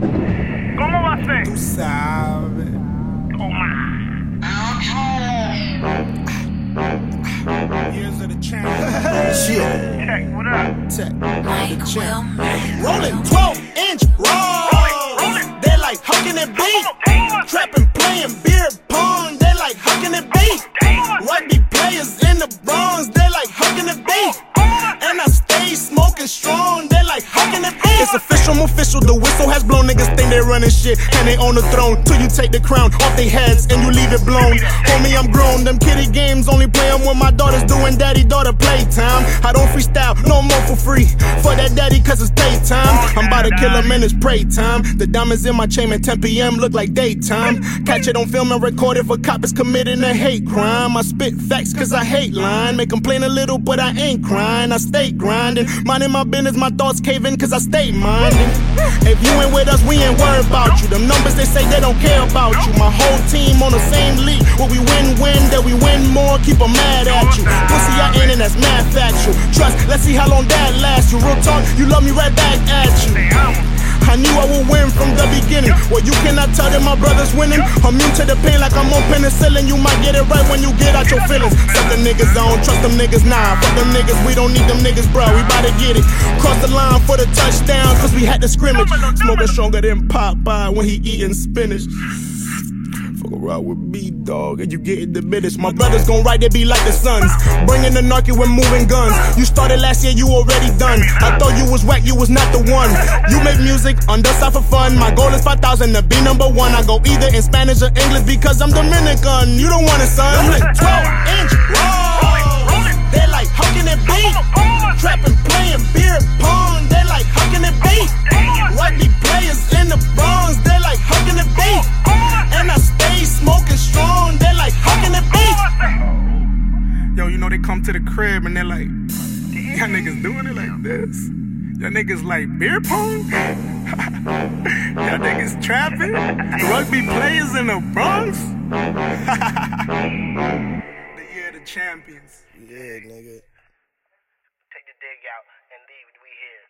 ¿Cómo va a ser? Tú sabes. Toma. Years of the champ. Shit. Check, what up? Tech. Mike The champ. Rolling 12 inch rolls. They like, how can it be? Trapping, playing beer pong. They like, how can it be? Rugby players in the Bronx. They like? It's official, I'm official. The whistle has blown. Niggas think they running shit and they on the throne. Till you take the crown off their heads and you leave it blown. Homie, I'm grown. Them kitty games only play 'em when my daughter's doing daddy daughter playtime. I don't freestyle no more for free. For that daddy, cause it's daytime. I'm about to kill him in his prey time. The diamonds in my chain at 10 p.m. look like daytime. Catch it on film and record it for coppers committing a hate crime. I spit facts cause I hate line. Make complain a little, but I ain't crying. I stay grinding. Minding my business, my thoughts caving cause I stay minding. If you ain't with us, we ain't worried about you. Them numbers they say they don't care about you. My whole team on the same league. Where we win, more, keep 'em mad at you. Pussy, I ain't, and that's mad factual. Trust, let's see how long that lasts. You real talk, you love me right back at you. I knew I would win from the beginning. Well, you cannot tell that my brother's winning. I'm immune to the pain like I'm on penicillin. You might get it right when you get out your feelings. Suck niggas, I don't trust them niggas, nah. Fuck them niggas, we don't need them niggas, bro. We bout to get it. Cross the line for the touchdown, cause we had the scrimmage. Smoking stronger than Popeye when he eating spinach. Fuck around with me, dog, and you getting diminished. My brothers gon' ride, they be like the sons. Bringing the narky with moving guns. You started last year, you already done. I thought you was whack, you was not the one. You make music under side for fun. My goal is 5,000 to be number one. I go either in Spanish or English because I'm Dominican. You don't want it, son. I'm like 12 inch rolls. you know, they come to the crib and they're like, y'all niggas doing it like this? Y'all niggas like beer pong? y'all niggas trapping? Rugby players in the Bronx? the year of the champions. Yeah, nigga. Take the dig out and leave. We here.